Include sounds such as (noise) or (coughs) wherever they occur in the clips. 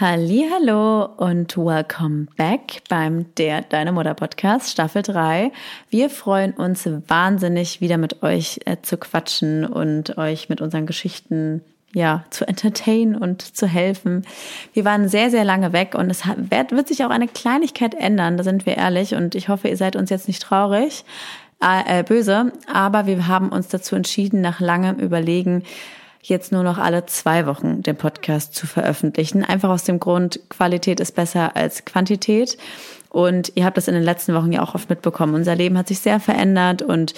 Hallo und welcome back beim Der Deine Mutter Podcast Staffel 3. Wir freuen uns wahnsinnig wieder mit euch äh, zu quatschen und euch mit unseren Geschichten ja, zu entertainen und zu helfen. Wir waren sehr, sehr lange weg und es wird, sich auch eine Kleinigkeit ändern, da sind wir ehrlich und ich hoffe, ihr seid uns jetzt nicht traurig, äh, äh böse, aber wir haben uns dazu entschieden, nach langem Überlegen, jetzt nur noch alle zwei Wochen den Podcast zu veröffentlichen. Einfach aus dem Grund, Qualität ist besser als Quantität. Und ihr habt das in den letzten Wochen ja auch oft mitbekommen. Unser Leben hat sich sehr verändert und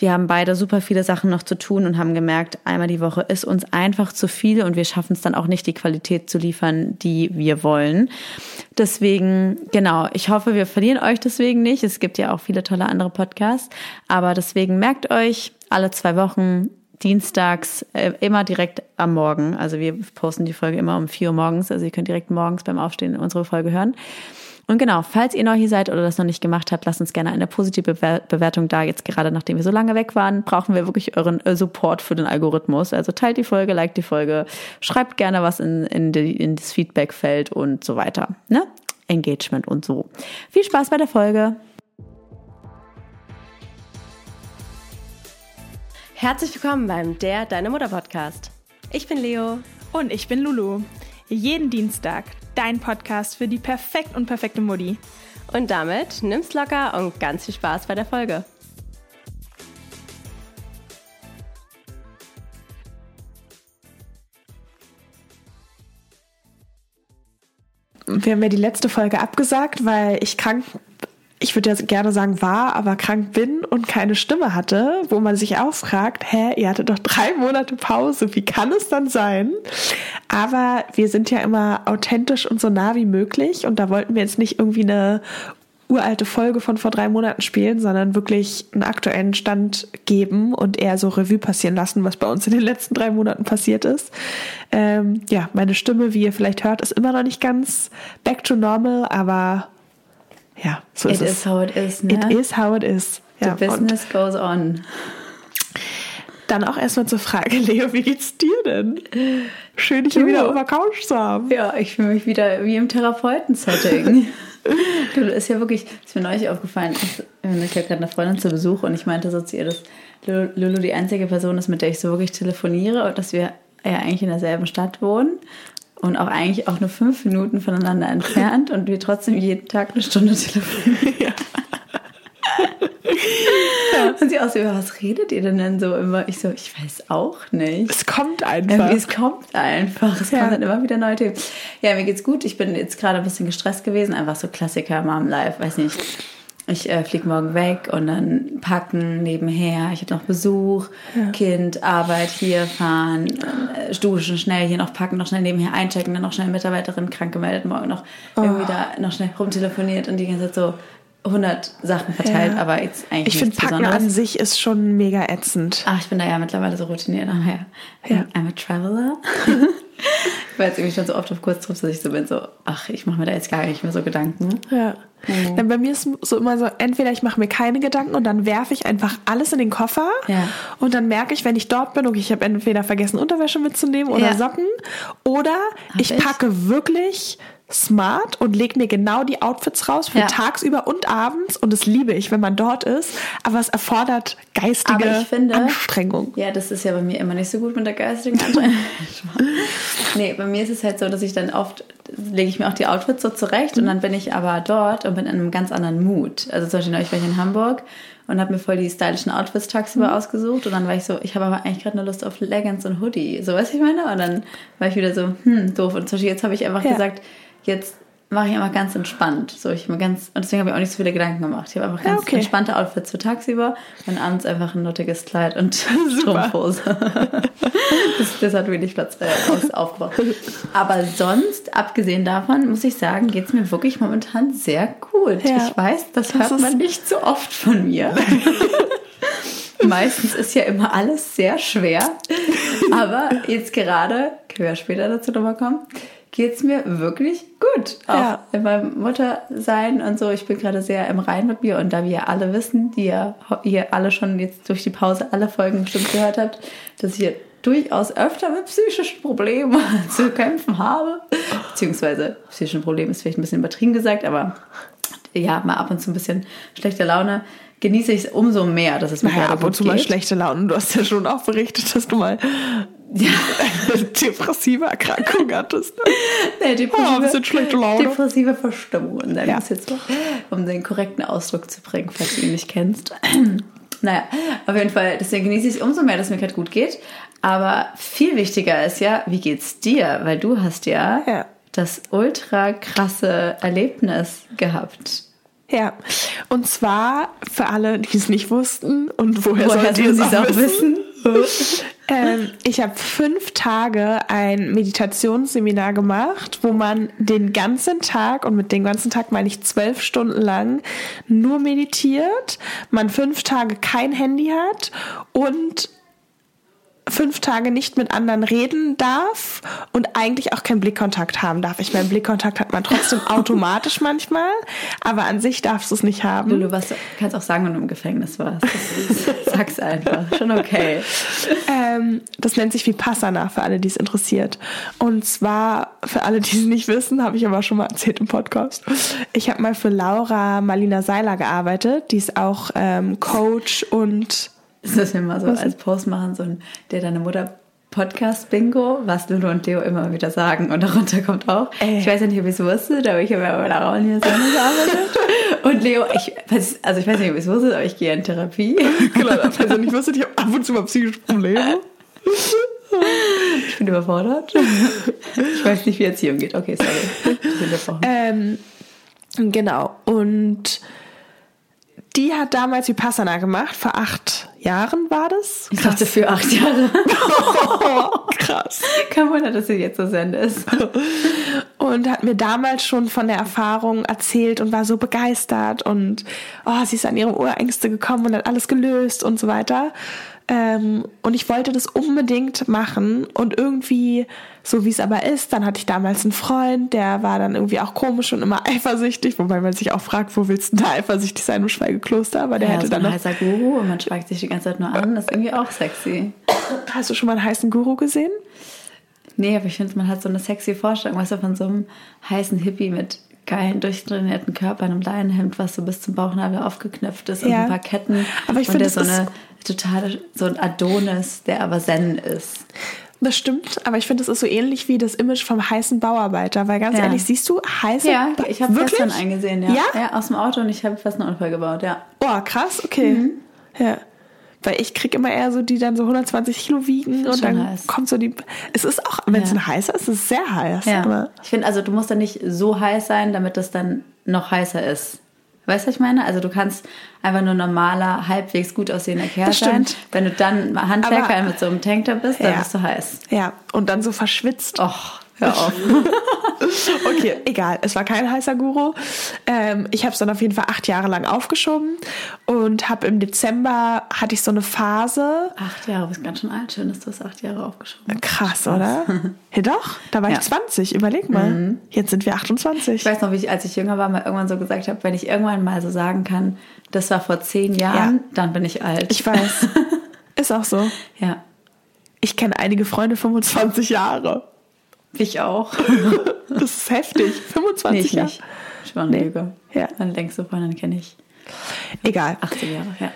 wir haben beide super viele Sachen noch zu tun und haben gemerkt, einmal die Woche ist uns einfach zu viel und wir schaffen es dann auch nicht, die Qualität zu liefern, die wir wollen. Deswegen, genau, ich hoffe, wir verlieren euch deswegen nicht. Es gibt ja auch viele tolle andere Podcasts, aber deswegen merkt euch, alle zwei Wochen dienstags äh, immer direkt am Morgen. Also wir posten die Folge immer um vier Uhr morgens. Also ihr könnt direkt morgens beim Aufstehen unsere Folge hören. Und genau, falls ihr neu hier seid oder das noch nicht gemacht habt, lasst uns gerne eine positive Bewertung da. Jetzt gerade nachdem wir so lange weg waren, brauchen wir wirklich euren äh, Support für den Algorithmus. Also teilt die Folge, liked die Folge, schreibt gerne was in, in, die, in das Feedbackfeld und so weiter. Ne? Engagement und so. Viel Spaß bei der Folge. Herzlich willkommen beim Der Deine Mutter Podcast. Ich bin Leo. Und ich bin Lulu. Jeden Dienstag dein Podcast für die perfekt und perfekte Mutti. Und damit nimm's locker und ganz viel Spaß bei der Folge. Wir haben ja die letzte Folge abgesagt, weil ich krank ich würde ja gerne sagen war, aber krank bin und keine Stimme hatte, wo man sich auch fragt, hä, ihr hattet doch drei Monate Pause, wie kann es dann sein? Aber wir sind ja immer authentisch und so nah wie möglich und da wollten wir jetzt nicht irgendwie eine uralte Folge von vor drei Monaten spielen, sondern wirklich einen aktuellen Stand geben und eher so Revue passieren lassen, was bei uns in den letzten drei Monaten passiert ist. Ähm, ja, meine Stimme, wie ihr vielleicht hört, ist immer noch nicht ganz back to normal, aber ja, so ist it es. It is how it is, ne? It is how it is. Ja, The business goes on. Dann auch erstmal zur Frage, (laughs) Leo, wie geht's dir denn? Schön, dich hier wieder auf der Couch zu haben. Ja, ich fühle mich wieder wie im Therapeuten-Setting. (laughs) du, ist ja wirklich, ist mir neulich aufgefallen, ich, ich hatte gerade eine Freundin zu Besuch und ich meinte so zu ihr, dass Lulu die einzige Person ist, mit der ich so wirklich telefoniere und dass wir ja eigentlich in derselben Stadt wohnen und auch eigentlich auch nur fünf Minuten voneinander entfernt und wir trotzdem jeden Tag eine Stunde telefonieren. (laughs) Ja. ja. Und sie auch so, was redet ihr denn denn so immer? Ich so, ich weiß auch nicht. Es kommt einfach. Irgendwie, es kommt einfach. Es ja. kommen dann immer wieder neue Themen. Ja, mir geht's gut. Ich bin jetzt gerade ein bisschen gestresst gewesen. Einfach so Klassiker, Mom Life, weiß nicht ich äh, fliege morgen weg und dann packen nebenher. Ich habe noch Besuch, ja. Kind, Arbeit, hier fahren, äh, duschen, schnell hier noch packen, noch schnell nebenher einchecken, dann noch schnell Mitarbeiterin krank gemeldet, morgen noch oh. irgendwie da noch schnell rumtelefoniert und die ganze Zeit so 100 Sachen verteilt, ja. aber jetzt eigentlich Ich finde, Packen Besonderes. an sich ist schon mega ätzend. Ach, ich bin da ja mittlerweile so routiniert. Ja. ja. I'm a traveler. (laughs) ich war jetzt irgendwie schon so oft auf Kurztrips, dass ich so bin, so, ach, ich mache mir da jetzt gar nicht mehr so Gedanken. Ja. Mhm. Denn bei mir ist so immer so, entweder ich mache mir keine Gedanken und dann werfe ich einfach alles in den Koffer ja. und dann merke ich, wenn ich dort bin, okay, ich habe entweder vergessen, Unterwäsche mitzunehmen oder ja. Socken oder ich, ich packe wirklich smart und lege mir genau die Outfits raus für ja. tagsüber und abends und das liebe ich, wenn man dort ist, aber es erfordert geistige finde, Anstrengung. Ja, das ist ja bei mir immer nicht so gut mit der geistigen Anstrengung. (laughs) nee, bei mir ist es halt so, dass ich dann oft lege ich mir auch die Outfits so zurecht mhm. und dann bin ich aber dort und bin in einem ganz anderen Mood. Also zum Beispiel, ich war hier in Hamburg und habe mir voll die stylischen Outfits tagsüber mhm. ausgesucht und dann war ich so, ich habe aber eigentlich gerade eine Lust auf Leggings und Hoodie, so was ich meine und dann war ich wieder so, hm, doof und zum Beispiel jetzt habe ich einfach ja. gesagt, jetzt mache ich immer ganz entspannt. So, ich immer ganz, und deswegen habe ich auch nicht so viele Gedanken gemacht. Ich habe einfach ganz ja, okay. entspannte Outfits für tagsüber und abends einfach ein nuttiges Kleid und (laughs) (laughs) Strumpfhose. (laughs) das, das, hat wenig Platz äh, aus, aufgebaut. Aber sonst, abgesehen davon, muss ich sagen, geht es mir wirklich momentan sehr gut. Ja. Ich weiß, das, das hört man nicht so oft von mir. Meistens ist ja immer alles sehr schwer. Aber jetzt gerade, können wir später dazu nochmal kommen, geht es mir wirklich gut. Auch ja. beim Muttersein und so. Ich bin gerade sehr im Rein mit mir und da wir alle wissen, die ja ihr alle schon jetzt durch die Pause alle Folgen bestimmt gehört habt, dass ich durchaus öfter mit psychischen Problemen (laughs) zu kämpfen habe. Beziehungsweise psychischen Problemen ist vielleicht ein bisschen übertrieben gesagt, aber ja, mal ab und zu ein bisschen schlechte Laune genieße ich es umso mehr, dass es mir Naja, ab und zu mal schlechte Laune. Du hast ja schon auch berichtet, dass du mal eine (laughs) depressive Erkrankung (laughs) hattest. Nee, depressive, Oh, ein bisschen schlechte Laune. depressive Verstimmung. Und dann Ja. jetzt um den korrekten Ausdruck zu bringen, falls du ihn nicht kennst. (clears throat) naja, auf jeden Fall, deswegen genieße ich es umso mehr, dass es mir gerade gut geht. Aber viel wichtiger ist ja, wie geht's dir? Weil du hast ja, Ja. das ultra krasse Erlebnis gehabt. Ja, und zwar für alle, die es nicht wussten und woher, Woher sollen auch es auch wissen? wissen? (laughs) Ähm, ich habe fünf Tage ein Meditationsseminar gemacht, wo man den ganzen Tag, und mit dem ganzen Tag meine ich zwölf Stunden lang, nur meditiert, man fünf Tage kein Handy hat und fünf Tage nicht mit anderen reden darf und eigentlich auch keinen Blickkontakt haben darf. Ich meine, Blickkontakt hat man trotzdem (laughs) automatisch manchmal, aber an sich darfst du es nicht haben. Lulu, was, kannst auch sagen, wenn du im Gefängnis warst. Sag's einfach. Schon okay. Ähm, das nennt sich Vipassana für alle, die es interessiert. Und zwar, für alle, die es nicht wissen, habe ich aber schon mal erzählt im Podcast. Ich habe mal für Laura Marlina Seiler gearbeitet. Die ist auch ähm, Coach und Das müssen wir mal so als Post machen, so ein der deine Mutter Podcast Bingo, was Lulu und Leo immer wieder sagen. Und darunter kommt auch, Ey. ich weiß ja nicht, ob ihr es wusstet, aber ich habe ja bei Laura und hier gearbeitet. (laughs) Und Leo, ich weiß, also ich weiß nicht, ob ihr es wusstet, aber ich gehe in Therapie. (laughs) genau, also ich wusste, ich habe ab und zu mal psychische Probleme. Ich bin überfordert. Ich weiß nicht, wie Erziehung geht. Okay, sorry. Ich bin unterbrochen. Ähm, genau. Und die hat damals Vipassana gemacht. Vor acht Jahren war das. Ich dachte für acht Jahre. (laughs) krass. Kein Wunder, dass sie jetzt so Sende ist. und hat mir damals schon von der Erfahrung erzählt und war so begeistert und oh, sie ist an ihre Urängste gekommen und hat alles gelöst und so weiter. Ähm, und ich wollte das unbedingt machen und irgendwie, so wie es aber ist, dann hatte ich damals einen Freund, der war dann irgendwie auch komisch und immer (laughs) eifersüchtig, wobei man sich auch fragt, wo willst du denn da eifersüchtig sein im Schweigekloster, aber der Ja, hätte so dann ein noch, heißer Guru und man schweigt sich die ganze Zeit nur an. Das ist irgendwie auch sexy. (coughs) hast du schon mal einen heißen Guru gesehen? Nee, aber ich finde, man hat so eine sexy Vorstellung, weißt du, von so einem heißen Hippie mit geilen, durchtrainierten Körper, einem Leinenhemd, was so bis zum Bauchnabel aufgeknöpft ist und Ja. ein paar Ketten. Aber ich und finde, so eine totale, so ein Adonis, der aber Zen ist. Das stimmt, aber ich finde, es ist so ähnlich wie das Image vom heißen Bauarbeiter, weil ganz Ja. ehrlich, siehst du heiße Ja, Ba- ich habe gestern eingesehen, ja. Ja? aus dem Auto und ich habe fast einen Unfall gebaut, ja. Oh, krass, okay. Mhm. Ja. Weil ich krieg immer eher so, die dann so 120 Kilo wiegen und dann heiß. kommt so die. Es ist auch, wenn es Ja. ein heißer ist, ist es sehr heiß. Ja. Ich finde, also du musst dann nicht so heiß sein, damit es dann noch heißer ist. Weißt du, was ich meine? Also du kannst einfach nur normaler, halbwegs gut aussehender Kerl sein. Wenn du dann Handwerker mit so einem Tanktop bist, dann Ja. bist du heiß. ja, und dann so verschwitzt. Och, hör auf. (laughs) Okay, egal. Es war kein heißer Guru. Ähm, ich habe es dann auf jeden Fall acht Jahre lang aufgeschoben und habe im Dezember hatte ich so eine Phase. acht Jahre, du bist ganz schön alt. Schön, dass du das acht Jahre aufgeschoben hast. Krass, oder? (laughs) Ja, doch. Da war Ja. Mhm. ich 20. Überleg mal. Jetzt sind wir 28. Ich weiß noch, wie ich, als ich jünger war, mal irgendwann so gesagt habe, wenn ich irgendwann mal so sagen kann, das war vor zehn Jahren, Ja. dann bin ich alt. Ich weiß. (laughs) Ist auch so. ja, Ich kenne einige Freunde 25 Jahre. Ich auch. (laughs) Das ist heftig. 25 nee, Jahre. nicht. Ich war eine Nee. Lüge. Ja. Meine längste Freundin kenne ich. Egal. 18 Jahre, ja.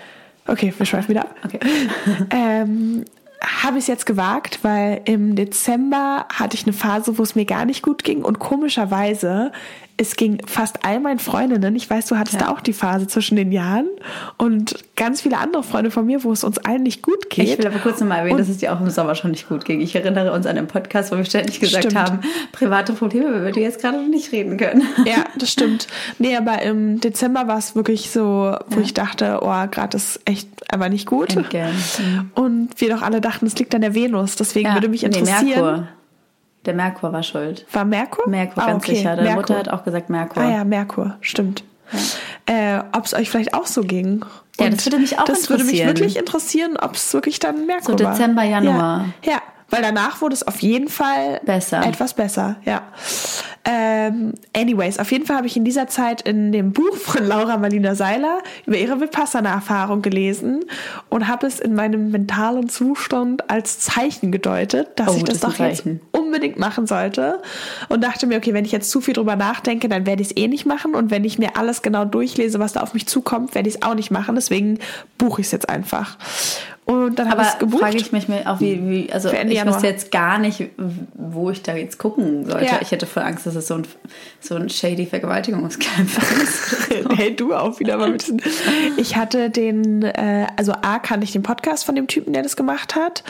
Okay, wir schweifen wieder ab. Okay. (laughs) Ähm, habe ich es jetzt gewagt, weil im Dezember hatte ich eine Phase, wo es mir gar nicht gut ging und komischerweise es ging fast all meinen Freundinnen, ich weiß, du hattest Ja. da auch die Phase zwischen den Jahren und ganz viele andere Freunde von mir, wo es uns allen nicht gut geht. Ich will aber kurz nochmal erwähnen, Und- dass es dir auch im Sommer schon nicht gut ging. Ich erinnere uns an den Podcast, wo wir ständig gesagt Stimmt. haben, private Probleme, über die wir jetzt gerade noch nicht reden können. Ja, (laughs) das stimmt. Nee, aber im Dezember war es wirklich so, wo ich dachte, oh, gerade ist echt aber nicht gut. Mhm. Und wir doch alle dachten, es liegt an der Venus. Deswegen würde mich interessieren. Nee, Merkur. Der Merkur war schuld. War Merkur? Merkur, Ah, ganz okay, sicher. Deine Merkur. Mutter hat auch gesagt Merkur. Ah ja, Merkur, stimmt. Äh, ob es euch vielleicht auch so ging. Ja, Und das würde mich auch Das würde mich interessieren. wirklich interessieren, ob es wirklich dann Merkur So war. Dezember, Januar. Ja, ja, weil danach wurde es auf jeden Fall Besser. etwas besser, ja. Ähm, anyways, auf jeden Fall habe ich in dieser Zeit in dem Buch von Laura Marlina Seiler über ihre Vipassana-Erfahrung gelesen und habe es in meinem mentalen Zustand als Zeichen gedeutet, dass Oh, ich das, das doch jetzt unbedingt machen sollte und dachte mir, okay, wenn ich jetzt zu viel drüber nachdenke, dann werde ich es eh nicht machen und wenn ich mir alles genau durchlese, was da auf mich zukommt, werde ich es auch nicht machen. Deswegen buche ich es jetzt einfach. Und dann habe ich es gebucht. frage ich mich auch, wie, wie also ich Januar. wüsste jetzt gar nicht, wo ich da jetzt gucken sollte. Ja. Ich hätte voll Angst, dass es so ein, so ein shady Vergewaltigungscamp (laughs) ist. hey, du auch wieder mal mit diesen. Ich hatte den, äh, also A kannte ich den Podcast von dem Typen, der das gemacht hat.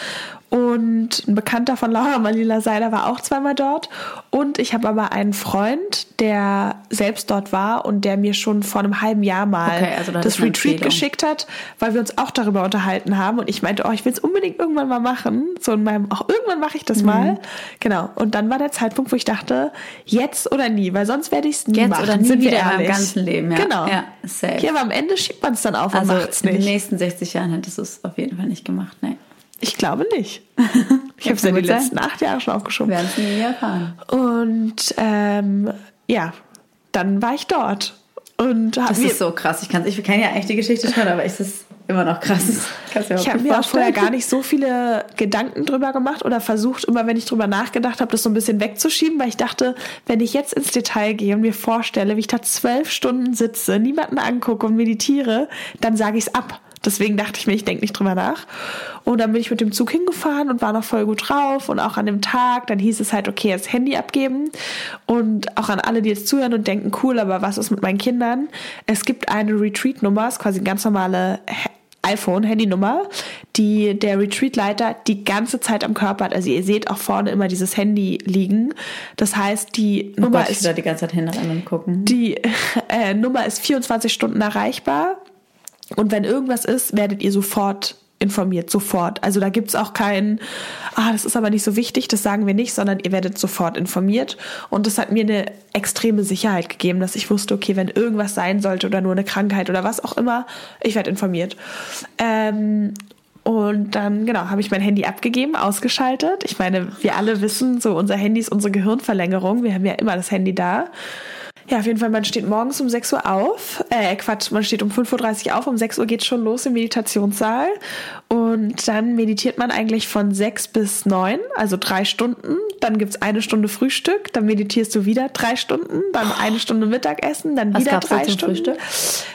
Und ein Bekannter von Laura Manila Seiler war auch zweimal dort. Und ich habe aber einen Freund, der selbst dort war und der mir schon vor einem halben Jahr mal Okay, also da das Retreat geschickt hat, weil wir uns auch darüber unterhalten haben. Und ich meinte, oh, ich will es unbedingt irgendwann mal machen. So in meinem, auch irgendwann mache ich das Mhm. mal. Genau. Und dann war der Zeitpunkt, wo ich dachte, jetzt oder nie, weil sonst werde ich es nie Jetzt machen. oder nie sind wieder in meinem ganzen Leben, ja. Genau. Ja, safe. Ja, aber am Ende schiebt man es dann auf Also und macht's in den nicht. nächsten 60 Jahren hättest du es auf jeden Fall nicht gemacht. Nee. Ich glaube nicht. (laughs) Ich habe es ja kann die sein. letzten acht Jahre schon Wir aufgeschoben. werden es nie erfahren. Und ähm, ja, dann war ich dort. Und Das ist so krass. Ich, kann's- ich kenne ja eigentlich die Geschichte schon, aber es ist immer noch krass. Ich (laughs) habe mir auch vorher gar nicht so viele Gedanken drüber gemacht oder versucht, immer wenn ich drüber nachgedacht habe, das so ein bisschen wegzuschieben, weil ich dachte, wenn ich jetzt ins Detail gehe und mir vorstelle, wie ich da zwölf Stunden sitze, niemanden angucke und meditiere, dann sage ich es ab. Deswegen dachte ich mir, ich denke nicht drüber nach. Und dann bin ich mit dem Zug hingefahren und war noch voll gut drauf. Und auch an dem Tag, dann hieß es halt, okay, jetzt Handy abgeben. Und auch an alle, die jetzt zuhören und denken, cool, aber was ist mit meinen Kindern? Es gibt eine Retreat-Nummer, ist quasi eine ganz normale iPhone, Handynummer, die der Retreat-Leiter die ganze Zeit am Körper hat. Also ihr seht auch vorne immer dieses Handy liegen. Das heißt, die Oh Nummer Gott, ist die ganze Zeit hinrennen und gucken. die (laughs) äh, Nummer ist 24 Stunden erreichbar. Und wenn irgendwas ist, werdet ihr sofort informiert, sofort. Also da gibt's auch kein, ah, das ist aber nicht so wichtig, das sagen wir nicht, sondern ihr werdet sofort informiert. Und das hat mir eine extreme Sicherheit gegeben, dass ich wusste, okay, wenn irgendwas sein sollte oder nur eine Krankheit oder was auch immer, ich werde informiert. Ähm, und dann, genau, habe ich mein Handy abgegeben, ausgeschaltet. Ich meine, wir alle wissen, so unser Handy ist unsere Gehirnverlängerung. Wir haben ja immer das Handy da. Ja, auf jeden Fall, man steht morgens um 6 Uhr auf. Äh, Quatsch, man steht um 5.30 Uhr auf, um 6 Uhr geht's schon los im Meditationssaal. Und dann meditiert man eigentlich von 6 bis 9, also drei Stunden. Dann gibt's eine Stunde Frühstück, dann meditierst du wieder drei Stunden, dann eine Stunde Mittagessen, dann Was wieder drei Stunden. Frühstück?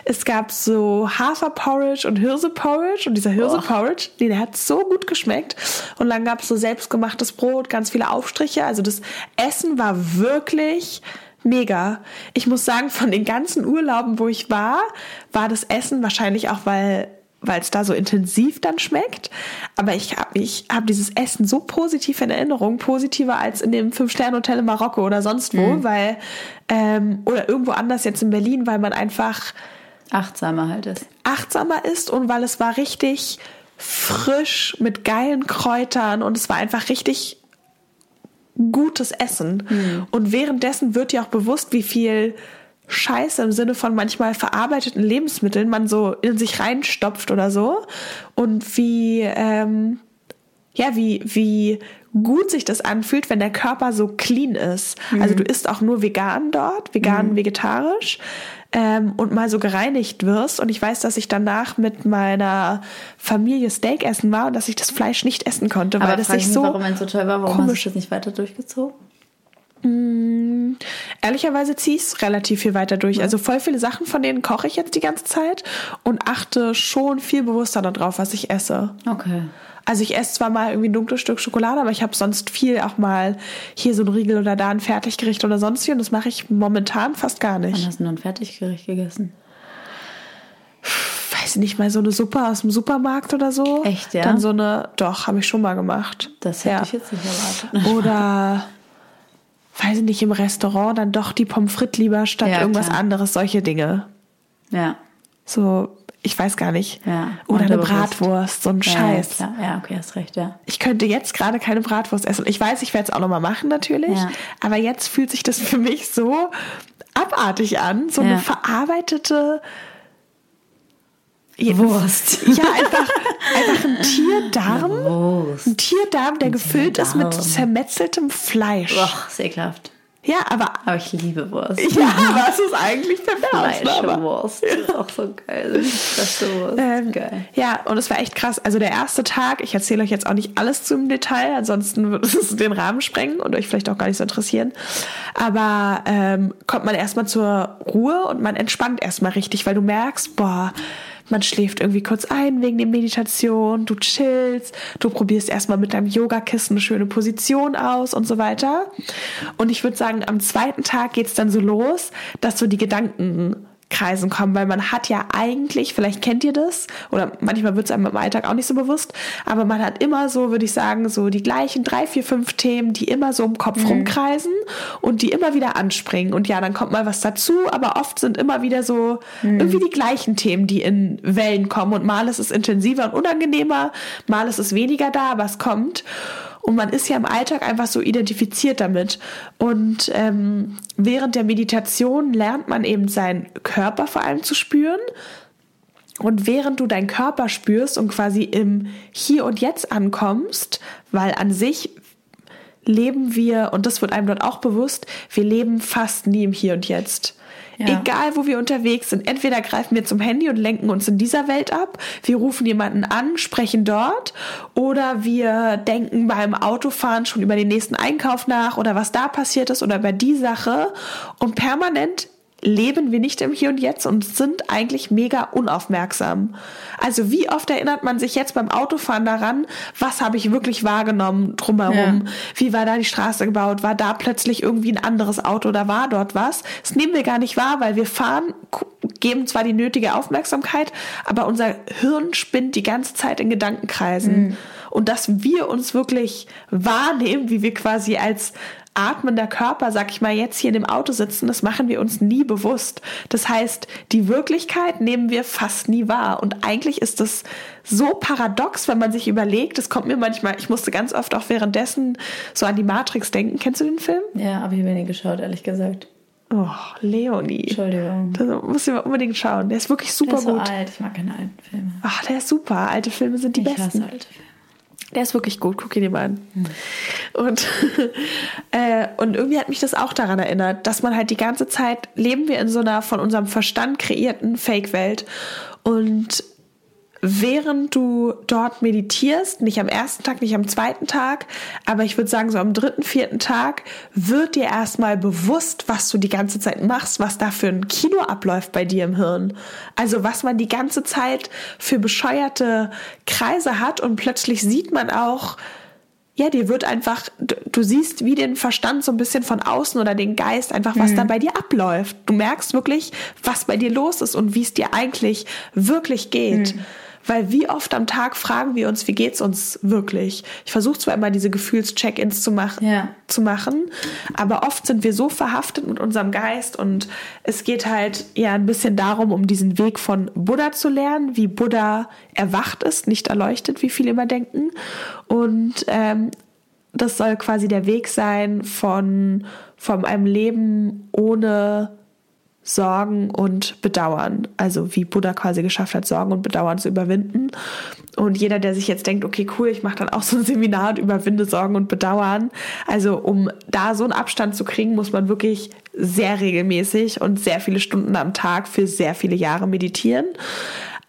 Es gab so Haferporridge und Hirseporridge und dieser Hirseporridge, nee, der hat so gut geschmeckt. Und dann gab's so selbstgemachtes Brot, ganz viele Aufstriche. Also das Essen war wirklich mega. Ich muss sagen, von den ganzen Urlauben, wo ich war, war das Essen wahrscheinlich auch, weil weil es da so intensiv dann schmeckt. Aber ich habe ich hab dieses Essen so positiv in Erinnerung, positiver als in dem Fünf-Sterne-Hotel in Marokko oder sonst wo, weil ähm, oder irgendwo anders jetzt in Berlin, weil man einfach Achtsamer halt ist. achtsamer ist und weil es war richtig frisch mit geilen Kräutern und es war einfach richtig gutes Essen. Und währenddessen wird dir auch bewusst, wie viel Scheiße im Sinne von manchmal verarbeiteten Lebensmitteln man so in sich reinstopft oder so. Und wie, ähm, ja, wie, wie gut sich das anfühlt, wenn der Körper so clean ist. Also du isst auch nur vegan dort, vegan, vegetarisch ähm, und mal so gereinigt wirst. Und ich weiß, dass ich danach mit meiner Familie Steak essen war und dass ich das Fleisch nicht essen konnte, weil Aber das frag sich mich, so warum es so toll war, warum komisch- hast du das nicht weiter durchgezogen? Ehrlicherweise ziehe ich es relativ viel weiter durch. Also voll viele Sachen von denen koche ich jetzt die ganze Zeit und achte schon viel bewusster darauf, was ich esse. Okay. Also ich esse zwar mal irgendwie ein dunkles Stück Schokolade, aber ich habe sonst viel auch mal hier so ein Riegel oder da ein Fertiggericht oder sonst wie und das mache ich momentan fast gar Wann nicht. hast du noch ein Fertiggericht gegessen? Weiß nicht mal so eine Suppe aus dem Supermarkt oder so. Echt, ja? Dann so eine, doch, habe ich schon mal gemacht. Das hätte ja. ich jetzt nicht erwartet. (laughs) (laughs) Oder weiß ich nicht, im Restaurant dann doch die Pommes frites lieber statt Ja, irgendwas klar. anderes, solche Dinge. Ja. So, ich weiß gar nicht. Ja, Oder eine. Bratwurst, so ein Scheiß. Ja, ja, okay, hast recht, ja. Ich könnte jetzt gerade keine Bratwurst essen. Ich weiß, ich werde es auch nochmal machen natürlich. Ja. Aber jetzt fühlt sich das für mich so abartig an. So eine verarbeitete Wurst. Ja, einfach, einfach ein Tierdarm. Ein Tierdarm, der gefüllt ist mit zermetzeltem Fleisch. Boah, ist ekelhaft. Ja, aber. Aber ich liebe Wurst. Ja, aber es ist eigentlich aber- Fleischwurst. Das ist auch so geil. Beste Wurst. Ähm, geil. Ja, und es war echt krass. Also der erste Tag, ich erzähle euch jetzt auch nicht alles zum Detail, ansonsten würde es (laughs) den Rahmen sprengen und euch vielleicht auch gar nicht so interessieren. Aber ähm, kommt man erstmal zur Ruhe und man entspannt erstmal richtig, weil du merkst, boah, man schläft irgendwie kurz ein wegen der Meditation, du chillst, du probierst erstmal mit deinem Yogakissen eine schöne Position aus und so weiter. Und ich würde sagen, am zweiten Tag geht's dann so los, dass so die Gedanken Kreisen kommen, weil man hat ja eigentlich, vielleicht kennt ihr das, oder manchmal wird es einem im Alltag auch nicht so bewusst, aber man hat immer so, würde ich sagen, so die gleichen drei, vier, fünf Themen, die immer so im Kopf rumkreisen und die immer wieder anspringen. Und ja, dann kommt mal was dazu, aber oft sind immer wieder so irgendwie die gleichen Themen, die in Wellen kommen. Und mal ist es intensiver und unangenehmer, mal ist es weniger da, aber es kommt. Und man ist ja im Alltag einfach so identifiziert damit. Und ähm, während der Meditation lernt man eben seinen Körper vor allem zu spüren. Und während du deinen Körper spürst und quasi im Hier und Jetzt ankommst, weil an sich leben wir, und das wird einem dort auch bewusst, wir leben fast nie im Hier und Jetzt. Egal, wo wir unterwegs sind, entweder greifen wir zum Handy und lenken uns in dieser Welt ab, wir rufen jemanden an, sprechen dort, oder wir denken beim Autofahren schon über den nächsten Einkauf nach oder was da passiert ist oder über die Sache und permanent leben wir nicht im Hier und Jetzt und sind eigentlich mega unaufmerksam. Also wie oft erinnert man sich jetzt beim Autofahren daran, was habe ich wirklich wahrgenommen drumherum? Ja. Wie war da die Straße gebaut? War da plötzlich irgendwie ein anderes Auto oder war dort was? Das nehmen wir gar nicht wahr, weil wir fahren, geben zwar die nötige Aufmerksamkeit, aber unser Hirn spinnt die ganze Zeit in Gedankenkreisen. Und dass wir uns wirklich wahrnehmen, wie wir quasi als atmender Körper, sag ich mal, jetzt hier in dem Auto sitzen, das machen wir uns nie bewusst. Das heißt, die Wirklichkeit nehmen wir fast nie wahr. Und eigentlich ist das so paradox, wenn man sich überlegt, es kommt mir manchmal, ich musste ganz oft auch währenddessen so an die Matrix denken. Kennst du den Film? Ja, habe ich mir nie geschaut, ehrlich gesagt. Oh, Leonie. Entschuldigung. Das musst du mal unbedingt schauen. Der ist wirklich super Der ist so gut. alt. Ich mag keine alten Filme. Ach, der ist super. Alte Filme sind die ich besten. hasse alte Filme. Der ist wirklich gut, guck ihn dir mal an. Und, (laughs) äh, und irgendwie hat mich das auch daran erinnert, dass man halt die ganze Zeit leben wir in so einer von unserem Verstand kreierten Fake-Welt. Und während du dort meditierst, nicht am ersten Tag, nicht am zweiten Tag, aber ich würde sagen, so am dritten, vierten Tag, wird dir erstmal bewusst, was du die ganze Zeit machst, was da für ein Kino abläuft bei dir im Hirn. Also was man die ganze Zeit für bescheuerte Kreise hat und plötzlich sieht man auch, ja, dir wird einfach, du, du siehst wie den Verstand so ein bisschen von außen oder den Geist einfach, was da bei dir abläuft. Du merkst wirklich, was bei dir los ist und wie es dir eigentlich wirklich geht. Weil wie oft am Tag fragen wir uns, wie geht's uns wirklich? Ich versuche zwar immer diese Gefühls-Check-ins zu machen, Ja. zu machen, aber oft sind wir so verhaftet mit unserem Geist und es geht halt ja ein bisschen darum, um diesen Weg von Buddha zu lernen, wie Buddha erwacht ist, nicht erleuchtet, wie viele immer denken. Und ähm, das soll quasi der Weg sein von, von einem Leben ohne Sorgen und Bedauern. Also wie Buddha quasi geschafft hat, Sorgen und Bedauern zu überwinden. Und jeder, der sich jetzt denkt, okay, cool, ich mache dann auch so ein Seminar und überwinde Sorgen und Bedauern. Also um da so einen Abstand zu kriegen, muss man wirklich sehr regelmäßig und sehr viele Stunden am Tag für sehr viele Jahre meditieren.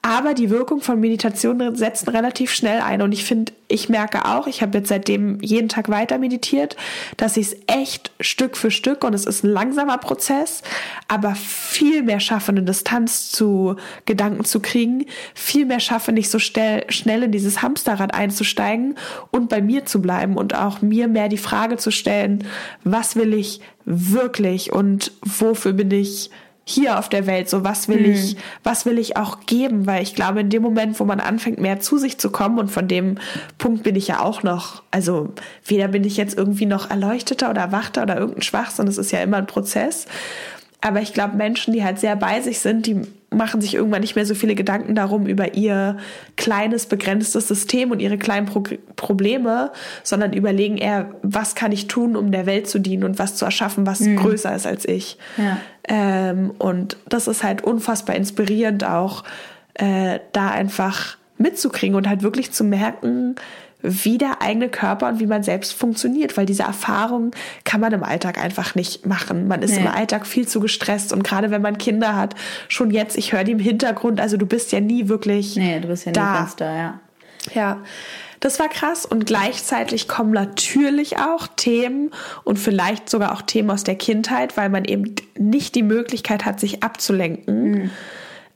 Aber die Wirkung von Meditation setzt relativ schnell ein. Und ich finde, ich merke auch, ich habe jetzt seitdem jeden Tag weiter meditiert, dass ich es echt Stück für Stück, und es ist ein langsamer Prozess, aber viel mehr schaffe, eine Distanz zu Gedanken zu kriegen, viel mehr schaffe, nicht so schnell, schnell in dieses Hamsterrad einzusteigen und bei mir zu bleiben und auch mir mehr die Frage zu stellen, was will ich wirklich und wofür bin ich hier auf der Welt, so was will ich, was will ich auch geben, weil ich glaube, in dem Moment, wo man anfängt, mehr zu sich zu kommen, und von dem Punkt bin ich ja auch noch, also weder bin ich jetzt irgendwie noch erleuchteter oder erwachter oder irgendein Schwachsinn, es ist ja immer ein Prozess. Aber ich glaube, Menschen, die halt sehr bei sich sind, die machen sich irgendwann nicht mehr so viele Gedanken darum über ihr kleines, begrenztes System und ihre kleinen Pro Probleme, sondern überlegen eher, was kann ich tun, um der Welt zu dienen und was zu erschaffen, was größer ist als ich. Ja. Ähm, und das ist halt unfassbar inspirierend auch, äh, da einfach mitzukriegen und halt wirklich zu merken, wie der eigene Körper und wie man selbst funktioniert, weil diese Erfahrung kann man im Alltag einfach nicht machen. Man ist nee. im Alltag viel zu gestresst und gerade wenn man Kinder hat, schon jetzt, ich höre die im Hintergrund, also du bist ja nie wirklich Nee, du bist ja da. nie ganz da, ja. Ja. Das war krass und gleichzeitig kommen natürlich auch Themen und vielleicht sogar auch Themen aus der Kindheit, weil man eben nicht die Möglichkeit hat, sich abzulenken. Mhm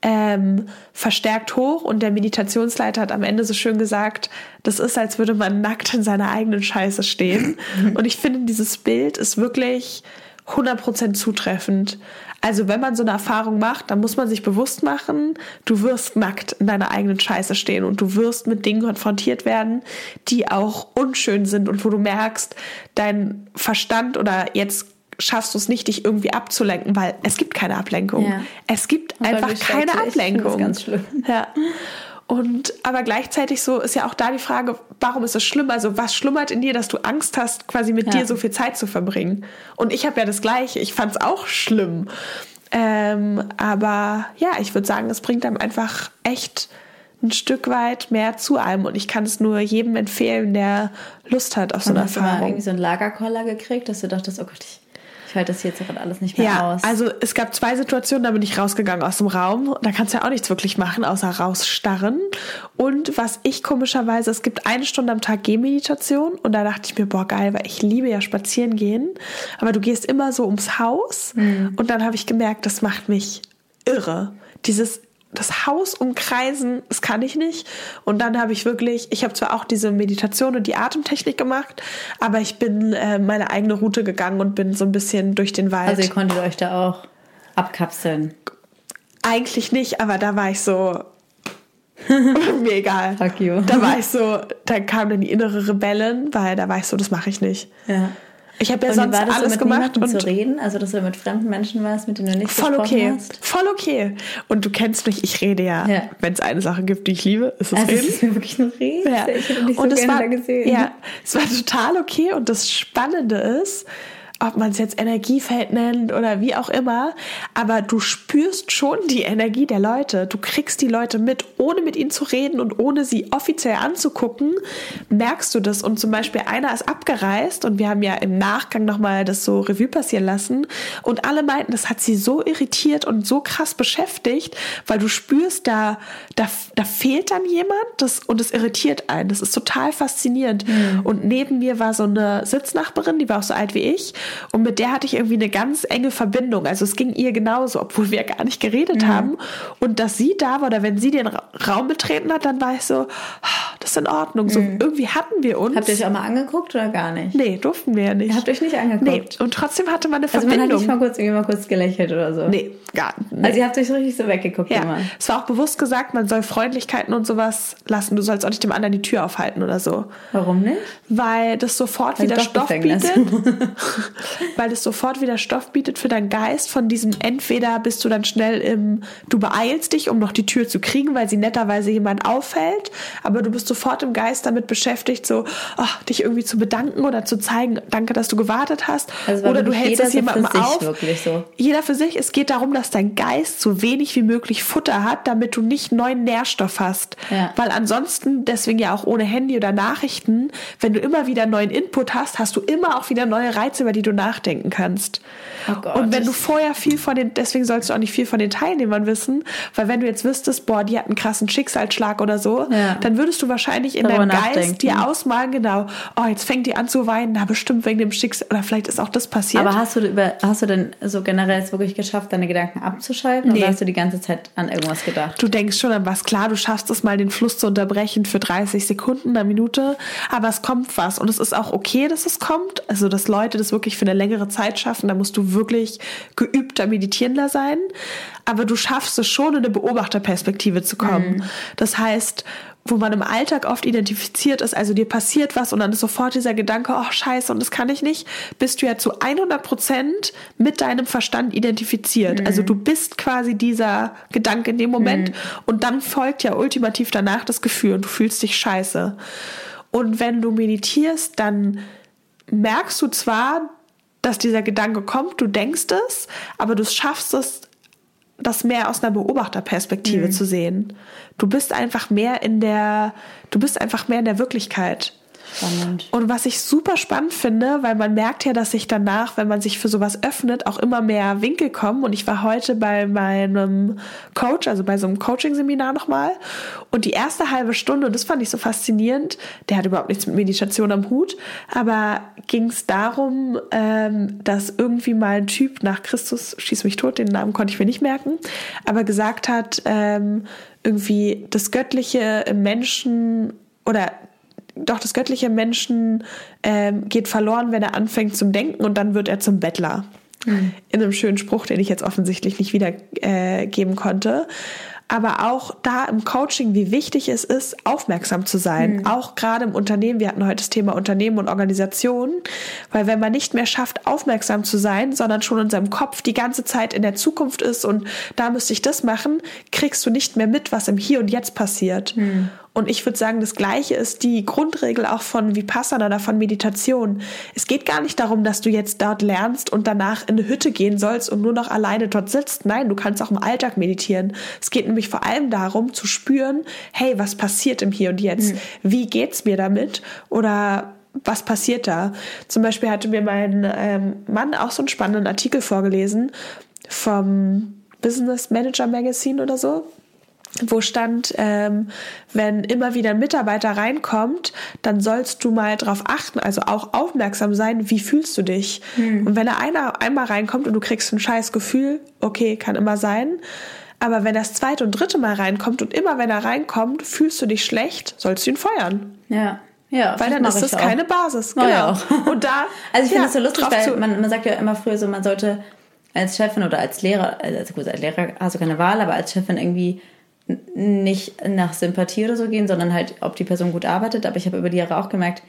ähm, verstärkt hoch und der Meditationsleiter hat am Ende so schön gesagt, das ist, als würde man nackt in seiner eigenen Scheiße stehen. (laughs) und ich finde, dieses Bild ist wirklich 100% zutreffend. Also wenn man so eine Erfahrung macht, dann muss man sich bewusst machen, du wirst nackt in deiner eigenen Scheiße stehen und du wirst mit Dingen konfrontiert werden, die auch unschön sind und wo du merkst, dein Verstand oder jetzt schaffst du es nicht, dich irgendwie abzulenken, weil es gibt keine Ablenkung. Ja. Es gibt das einfach keine Ablenkung. Das ist ganz schlimm. Ja. Und aber gleichzeitig so ist ja auch da die Frage, warum ist es schlimm? Also was schlummert in dir, dass du Angst hast, quasi mit ja. dir so viel Zeit zu verbringen? Und ich habe ja das Gleiche. Ich fand es auch schlimm. Ähm, aber ja, ich würde sagen, es bringt einem einfach echt ein Stück weit mehr zu einem. Und ich kann es nur jedem empfehlen, der Lust hat auf so eine Erfahrung. Hast du mal irgendwie so einen Lagerkoller gekriegt, dass du dachtest, oh Gott, ich halte das jetzt alles nicht mehr ja, aus. Also es gab zwei Situationen, da bin ich rausgegangen aus dem Raum. Da kannst du ja auch nichts wirklich machen, außer rausstarren. Und was ich komischerweise, es gibt eine Stunde am Tag Gehmeditation und da dachte ich mir, boah, geil, weil ich liebe ja spazieren gehen. Aber du gehst immer so ums Haus mhm. und dann habe ich gemerkt, das macht mich irre. Dieses das Haus umkreisen, das kann ich nicht. Und dann habe ich wirklich, ich habe zwar auch diese Meditation und die Atemtechnik gemacht, aber ich bin äh, meine eigene Route gegangen und bin so ein bisschen durch den Wald. Also ihr konntet euch da auch abkapseln? Eigentlich nicht, aber da war ich so, (laughs) mir egal. Fuck you. Da war ich so, da kam dann die innere Rebellen, weil da war ich so, das mache ich nicht. Ja. Ich habe ja und sonst alles so mit gemacht und zu reden, also dass du mit fremden Menschen warst, mit denen du nicht voll okay, hast. voll okay. Und du kennst mich, ich rede ja, ja. wenn es eine Sache gibt, die ich liebe, ist es also reden. Es ist wirklich nur reden. Ja. Ich hätte dich so und es war, gesehen. Ja, es war total okay und das Spannende ist, ob man es jetzt Energiefeld nennt oder wie auch immer, aber du spürst schon die Energie der Leute. Du kriegst die Leute mit, ohne mit ihnen zu reden und ohne sie offiziell anzugucken, merkst du das. Und zum Beispiel einer ist abgereist und wir haben ja im Nachgang nochmal das so Revue passieren lassen und alle meinten, das hat sie so irritiert und so krass beschäftigt, weil du spürst, da, da, da fehlt dann jemand das, und es irritiert einen. Das ist total faszinierend. Mhm. Und neben mir war so eine Sitznachbarin, die war auch so alt wie ich und mit der hatte ich irgendwie eine ganz enge Verbindung. Also es ging ihr genauso, obwohl wir gar nicht geredet mhm. haben. Und dass sie da war oder wenn sie den Raum betreten hat, dann war ich so, ah, das ist in Ordnung. So mhm. irgendwie hatten wir uns. Habt ihr euch auch mal angeguckt oder gar nicht? Nee, durften wir ja nicht. Ihr habt euch nicht angeguckt? Nee, und trotzdem hatte man eine also Verbindung. Also man hat nicht mal kurz, irgendwie mal kurz gelächelt oder so? Nee, gar nicht. Also ihr habt euch richtig so weggeguckt ja. immer? Es war auch bewusst gesagt, man soll Freundlichkeiten und sowas lassen. Du sollst auch nicht dem anderen die Tür aufhalten oder so. Warum nicht? Weil das sofort also wieder Stoff bietet. (laughs) weil es sofort wieder Stoff bietet für deinen Geist von diesem entweder bist du dann schnell im, du beeilst dich, um noch die Tür zu kriegen, weil sie netterweise jemand auffällt, aber du bist sofort im Geist damit beschäftigt, so oh, dich irgendwie zu bedanken oder zu zeigen, danke, dass du gewartet hast. Also oder du hältst es jemandem so auf. So. Jeder für sich. Es geht darum, dass dein Geist so wenig wie möglich Futter hat, damit du nicht neuen Nährstoff hast. Ja. Weil ansonsten, deswegen ja auch ohne Handy oder Nachrichten, wenn du immer wieder neuen Input hast, hast du immer auch wieder neue Reize, über die du nachdenken kannst. Oh und wenn du vorher viel von den, deswegen sollst du auch nicht viel von den Teilnehmern wissen, weil wenn du jetzt wüsstest, boah, die hat einen krassen Schicksalsschlag oder so, ja. dann würdest du wahrscheinlich in Darüber deinem Geist dir ausmalen, genau, oh, jetzt fängt die an zu weinen, na bestimmt wegen dem Schicksal, oder vielleicht ist auch das passiert. Aber hast du über, hast du denn so generell es wirklich geschafft, deine Gedanken abzuschalten nee. oder hast du die ganze Zeit an irgendwas gedacht? Du denkst schon an was, klar, du schaffst es mal, den Fluss zu unterbrechen für 30 Sekunden, eine Minute, aber es kommt was und es ist auch okay, dass es kommt, also dass Leute das wirklich für eine längere Zeit schaffen, da musst du wirklich geübter Meditierender sein, aber du schaffst es schon, in eine Beobachterperspektive zu kommen. Mhm. Das heißt, wo man im Alltag oft identifiziert ist, also dir passiert was und dann ist sofort dieser Gedanke, oh scheiße, und das kann ich nicht, bist du ja zu 100 Prozent mit deinem Verstand identifiziert. Mhm. Also du bist quasi dieser Gedanke in dem Moment mhm. und dann folgt ja ultimativ danach das Gefühl und du fühlst dich scheiße. Und wenn du meditierst, dann merkst du zwar, dass dieser Gedanke kommt, du denkst es, aber du schaffst es das mehr aus einer Beobachterperspektive mhm. zu sehen. Du bist einfach mehr in der, du bist einfach mehr in der Wirklichkeit. Spannend. Und was ich super spannend finde, weil man merkt ja, dass sich danach, wenn man sich für sowas öffnet, auch immer mehr Winkel kommen. Und ich war heute bei meinem Coach, also bei so einem Coaching-Seminar nochmal. Und die erste halbe Stunde, und das fand ich so faszinierend, der hat überhaupt nichts mit Meditation am Hut, aber ging es darum, ähm, dass irgendwie mal ein Typ nach Christus, schieß mich tot, den Namen konnte ich mir nicht merken, aber gesagt hat, ähm, irgendwie das Göttliche im Menschen oder doch das göttliche Menschen ähm, geht verloren, wenn er anfängt zum Denken und dann wird er zum Bettler. Mhm. In einem schönen Spruch, den ich jetzt offensichtlich nicht wiedergeben äh, konnte aber auch da im Coaching, wie wichtig es ist, aufmerksam zu sein. Mhm. Auch gerade im Unternehmen. Wir hatten heute das Thema Unternehmen und Organisationen, weil wenn man nicht mehr schafft, aufmerksam zu sein, sondern schon in seinem Kopf die ganze Zeit in der Zukunft ist und da müsste ich das machen, kriegst du nicht mehr mit, was im Hier und Jetzt passiert. Mhm. Und ich würde sagen, das Gleiche ist die Grundregel auch von Vipassana oder von Meditation. Es geht gar nicht darum, dass du jetzt dort lernst und danach in eine Hütte gehen sollst und nur noch alleine dort sitzt. Nein, du kannst auch im Alltag meditieren. Es geht nämlich vor allem darum zu spüren, hey, was passiert im Hier und Jetzt? Mhm. Wie geht's mir damit? Oder was passiert da? Zum Beispiel hatte mir mein ähm, Mann auch so einen spannenden Artikel vorgelesen vom Business Manager Magazine oder so wo stand, ähm, wenn immer wieder ein Mitarbeiter reinkommt, dann sollst du mal darauf achten, also auch aufmerksam sein, wie fühlst du dich. Hm. Und wenn er einer einmal reinkommt und du kriegst ein scheiß Gefühl, okay, kann immer sein. Aber wenn er das zweite und dritte Mal reinkommt und immer wenn er reinkommt, fühlst du dich schlecht, sollst du ihn feuern. Ja. Ja, weil dann ist das keine Basis. Genau. Ja, (laughs) und da. Also ich finde ja, das so lustig, weil man, man sagt ja immer früher so, man sollte als Chefin oder als Lehrer, also gut, als Lehrer hast du keine Wahl, aber als Chefin irgendwie nicht nach Sympathie oder so gehen, sondern halt, ob die Person gut arbeitet. Aber ich habe über die Jahre auch gemerkt,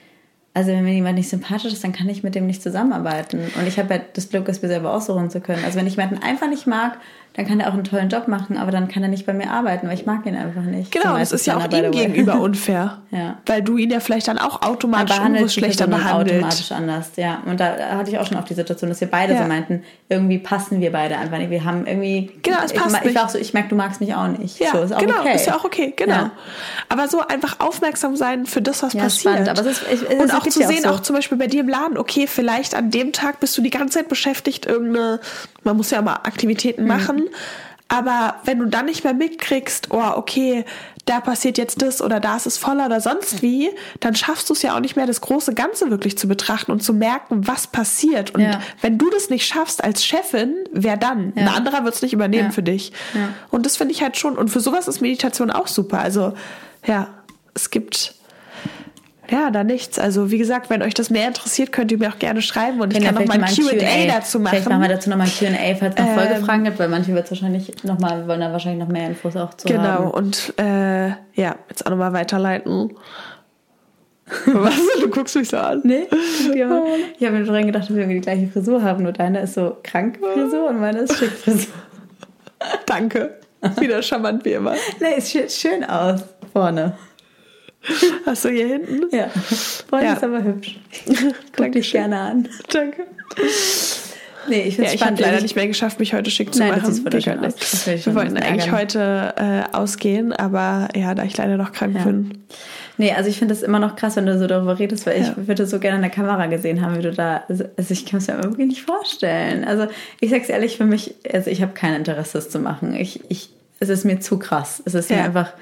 also wenn mir jemand nicht sympathisch ist, dann kann ich mit dem nicht zusammenarbeiten. Und ich habe ja das Glück, es mir selber aussuchen zu können. Also wenn ich jemanden einfach nicht mag, dann kann er auch einen tollen Job machen, aber dann kann er nicht bei mir arbeiten, weil ich mag ihn einfach nicht. Genau, das ist ja auch ihm gegenüber (laughs) unfair. ja. Weil du ihn ja vielleicht dann auch automatisch unbewusst schlechter behandelt. automatisch anders, ja. Und da hatte ich auch schon auf die Situation, dass wir beide ja. so meinten, irgendwie passen wir beide einfach nicht. Wir haben irgendwie... Genau, es passt ich, ich, ich war auch so, ich merke, du magst mich auch nicht. Ja, so, ist auch genau, okay. ist ja auch okay, genau. Ja. Aber so einfach aufmerksam sein für das, was ja, passiert. Spannend. Aber es ist, ich, es Und auch zu sehen, auch, so. auch zum Beispiel bei dir im Laden, okay, vielleicht an dem Tag bist du die ganze Zeit beschäftigt, irgendeine, man muss ja mal Aktivitäten mhm. machen, aber wenn du dann nicht mehr mitkriegst, oh, okay, da passiert jetzt das oder da ist es voller oder sonst wie, dann schaffst du es ja auch nicht mehr, das große Ganze wirklich zu betrachten und zu merken, was passiert. Und ja. wenn du das nicht schaffst als Chefin, wer dann? Ja. Ein anderer wird es nicht übernehmen ja. für dich. Und das finde ich halt schon, und für sowas ist Meditation auch super. Also, ja, es gibt ja, da nichts. Also wie gesagt, wenn euch das mehr interessiert, könnt ihr mir auch gerne schreiben und ich kann noch mal ein Q&A dazu machen. Vielleicht machen wir dazu noch mal ein Q&A, falls noch ähm, Folgefragen gibt, weil manche wird es wahrscheinlich noch mal, wollen da wahrscheinlich noch mehr Infos auch zu genau, haben. Genau, und äh, ja, jetzt auch noch mal weiterleiten. (laughs) Was? Du guckst mich so an. Nee, ich (laughs) habe mir schon gedacht, dass wir irgendwie die gleiche Frisur haben, nur deine ist so krank Frisur und meine ist schick Frisur. Danke. (laughs) Wieder charmant wie immer. Nee, es sieht schön aus vorne. (laughs) Achso, hier hinten? Ja. Vorne ja. ist aber hübsch. (laughs) Guck dich gerne an. Danke. Nee, ich finde ja, ich habe leider nicht mehr geschafft, mich heute schick zu Nein, machen. Das ist aus. Wir wollten eigentlich heute äh, ausgehen, aber ja, da ich leider noch krank ja. bin. Nee, also ich finde es immer noch krass, wenn du so darüber redest, weil ja. ich würde so gerne in der Kamera gesehen haben, wie du da. Also, also ich kann es mir irgendwie nicht vorstellen. Also ich sag's ehrlich, für mich, also ich habe kein Interesse, das zu machen. Ich, ich, es ist mir zu krass. Es ist mir einfach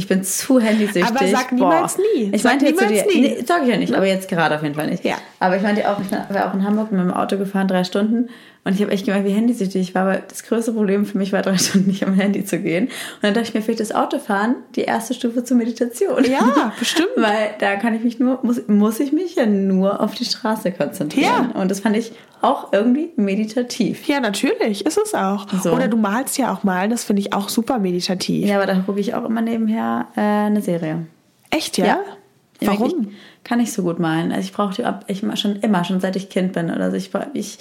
ich bin zu handysüchtig. Aber sag niemals Boah. nie. Ich meinte jetzt zu dir, nie. Nee, sag ich ja nicht, aber jetzt gerade auf jeden Fall nicht. Ja. Aber ich meinte auch, ich war auch in Hamburg mit dem Auto gefahren, drei Stunden. Und ich habe echt gemerkt, wie handysüchtig ich war. Aber das größte Problem für mich war, drei Stunden nicht am Handy zu gehen. Und dann dachte ich mir, vielleicht das Autofahren die erste Stufe zur Meditation. Ja, (laughs) bestimmt. Weil da kann ich mich nur, muss, muss ich mich ja nur auf die Straße konzentrieren. Ja. Und das fand ich auch irgendwie meditativ. Ja, natürlich, ist es auch. So. Oder du malst ja auch mal, das finde ich auch super meditativ. Ja, aber da gucke ich auch immer nebenher äh, eine Serie. Echt, ja? ja. Warum? Ich kann ich so gut malen. Also ich brauche die ab, ich schon immer, schon seit ich Kind bin oder so. Ich, ich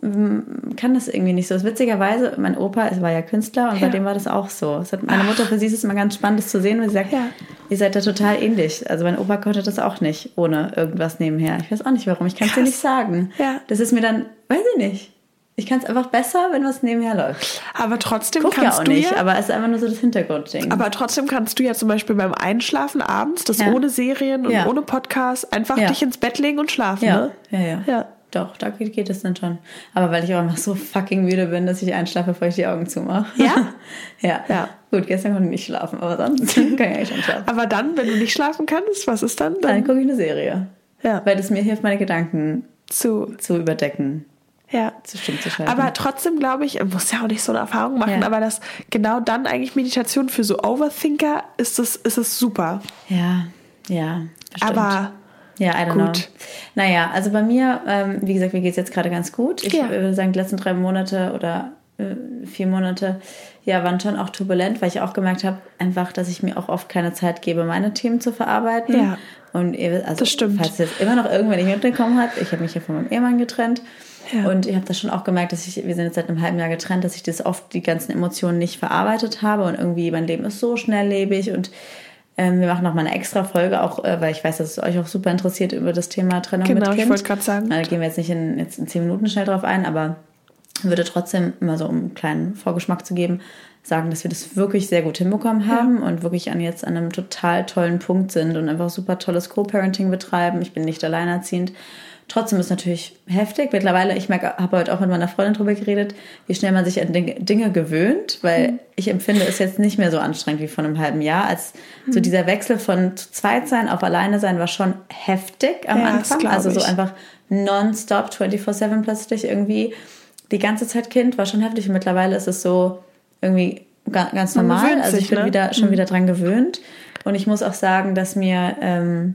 kann das irgendwie nicht so. Witzigerweise, mein Opa war ja Künstler und ja. bei dem war das auch so. Das hat meine Mutter, für sie ist es immer ganz spannend, das zu sehen, weil sie sagt, ja. ihr seid da total ähnlich. Also mein Opa konnte das auch nicht ohne irgendwas nebenher. Ich weiß auch nicht warum. Ich kann es dir nicht sagen. Ja. Das ist mir dann, weiß ich nicht. Ich kann es einfach besser, wenn was nebenher läuft. Aber trotzdem Guck ja kannst auch du nicht, ja, aber es ist einfach nur so das Hintergrundding. aber trotzdem kannst du ja zum Beispiel beim Einschlafen abends, das Ja. ohne Serien und Ja. ohne Podcast, einfach Ja. dich ins Bett legen und schlafen, ja, ne? ja, ja, Ja. Doch, da geht, es dann schon. Aber weil ich auch einfach so fucking müde bin, dass ich einschlafe, bevor ich die Augen zumache. Ja? (laughs) ja. Ja. Gut, gestern konnte ich nicht schlafen, aber sonst (laughs) kann ich eigentlich schon schlafen. Aber dann, wenn du nicht schlafen kannst, was ist dann? Dann Dann, gucke ich eine Serie. ja, Weil das mir hilft, meine Gedanken zu, zu überdecken, ja. zu stumm zu schalten. Aber trotzdem glaube ich, muss ja auch nicht so eine Erfahrung machen, Ja. aber dass genau dann eigentlich Meditation für so Overthinker ist es, ist es super. ja, ja. Bestimmt. Aber Ja, I don't Gut. know. Naja, also bei mir, ähm, wie gesagt, mir geht es jetzt gerade ganz gut. Ich Ja. würde sagen, die letzten drei Monate oder äh, vier Monate, ja, waren schon auch turbulent, weil ich auch gemerkt habe, einfach, dass ich mir auch oft keine Zeit gebe, meine Themen zu verarbeiten. Ja. Und ihr- also, Das stimmt. falls jetzt immer noch irgendwer nicht mitbekommen hat, ich habe mich ja von meinem Ehemann getrennt. Ja. Und ich habe das schon auch gemerkt, dass ich, wir sind jetzt seit einem halben Jahr getrennt, dass ich das oft die ganzen Emotionen nicht verarbeitet habe und irgendwie mein Leben ist so schnelllebig und ähm, wir machen noch mal eine extra Folge, auch äh, weil ich weiß, dass es euch auch super interessiert über das Thema Trennung Genau, mit ich Kind. wollte gerade sagen. Da gehen wir jetzt nicht in, jetzt in zehn Minuten schnell drauf ein, aber würde trotzdem immer so, um einen kleinen Vorgeschmack zu geben, sagen, dass wir das wirklich sehr gut hinbekommen haben und wirklich an jetzt an einem total tollen Punkt sind und einfach super tolles Co-Parenting betreiben. Ich bin nicht alleinerziehend. Trotzdem ist es natürlich heftig. Mittlerweile, ich merke, habe heute auch mit meiner Freundin drüber geredet, wie schnell man sich an Dinge, gewöhnt, weil ich empfinde es jetzt nicht mehr so anstrengend wie vor einem halben Jahr. Als so dieser Wechsel von zu zweit sein auf alleine sein war schon heftig am Ja, Anfang. Also so einfach nonstop 24-7 plötzlich irgendwie die ganze Zeit Kind war schon heftig. Und mittlerweile ist es so irgendwie ga- ganz normal. gewöhnt Also ich sich, bin ne? wieder, schon wieder dran gewöhnt. Und ich muss auch sagen, dass mir ähm,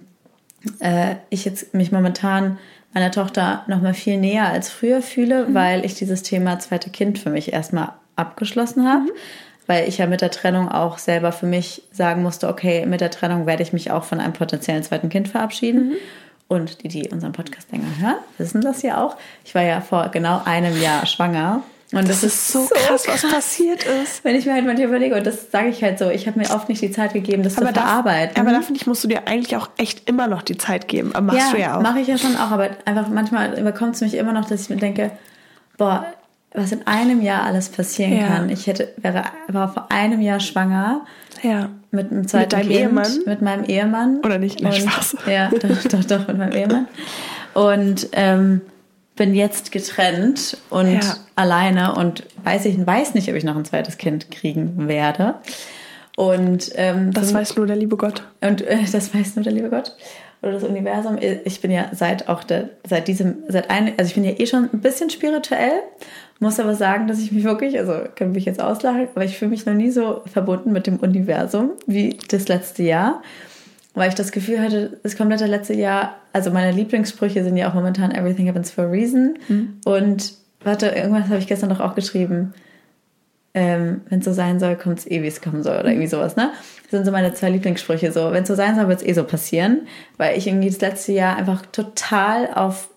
äh, ich jetzt mich momentan meiner Tochter noch mal viel näher als früher fühle, weil ich dieses Thema zweite Kind für mich erstmal abgeschlossen habe. Weil ich ja mit der Trennung auch selber für mich sagen musste, okay, mit der Trennung werde ich mich auch von einem potenziellen zweiten Kind verabschieden. Und die, die unseren Podcast länger hören, wissen das ja auch. Ich war ja vor genau einem Jahr schwanger. Und das, das ist so krass, was passiert ist. wenn ich mir halt manchmal überlege, und das sage ich halt so, ich habe mir oft nicht die Zeit gegeben, das zu da- verarbeiten. aber da finde ich, musst du dir eigentlich auch echt immer noch die Zeit geben. Aber machst du ja auch. mache ich ja schon auch, aber einfach manchmal überkommt es mich immer noch, dass ich mir denke, boah, was in einem Jahr alles passieren Ja. kann. Ich hätte, wäre, war vor einem Jahr schwanger ja. mit einem zweiten deinem kind, Ehemann? mit meinem Ehemann. Oder nicht? Nein, Und- Spaß. Ja, doch, doch, doch, mit meinem Ehemann. Und ähm, bin jetzt getrennt und Ja. alleine und weiß ich weiß nicht, ob ich noch ein zweites Kind kriegen werde. Und ähm, Das weiß nur der liebe Gott. und äh, das weiß nur der liebe Gott oder das Universum. Ich bin ja seit auch der, seit diesem, seit ein, also ich bin ja eh schon ein bisschen spirituell, muss aber sagen, dass ich mich wirklich, also können mich jetzt auslachen, aber ich fühle mich noch nie so verbunden mit dem Universum wie das letzte Jahr. Weil ich das Gefühl hatte, das komplette letzte Jahr, also meine Lieblingssprüche sind ja auch momentan Everything happens for a reason. Und warte, irgendwas habe ich gestern doch auch geschrieben ähm, wenn es so sein soll, kommt es eh, wie es kommen soll oder irgendwie sowas, ne? Das sind so meine zwei Lieblingssprüche. So, wenn es so sein soll, wird es eh so passieren, weil ich irgendwie das letzte Jahr einfach total auf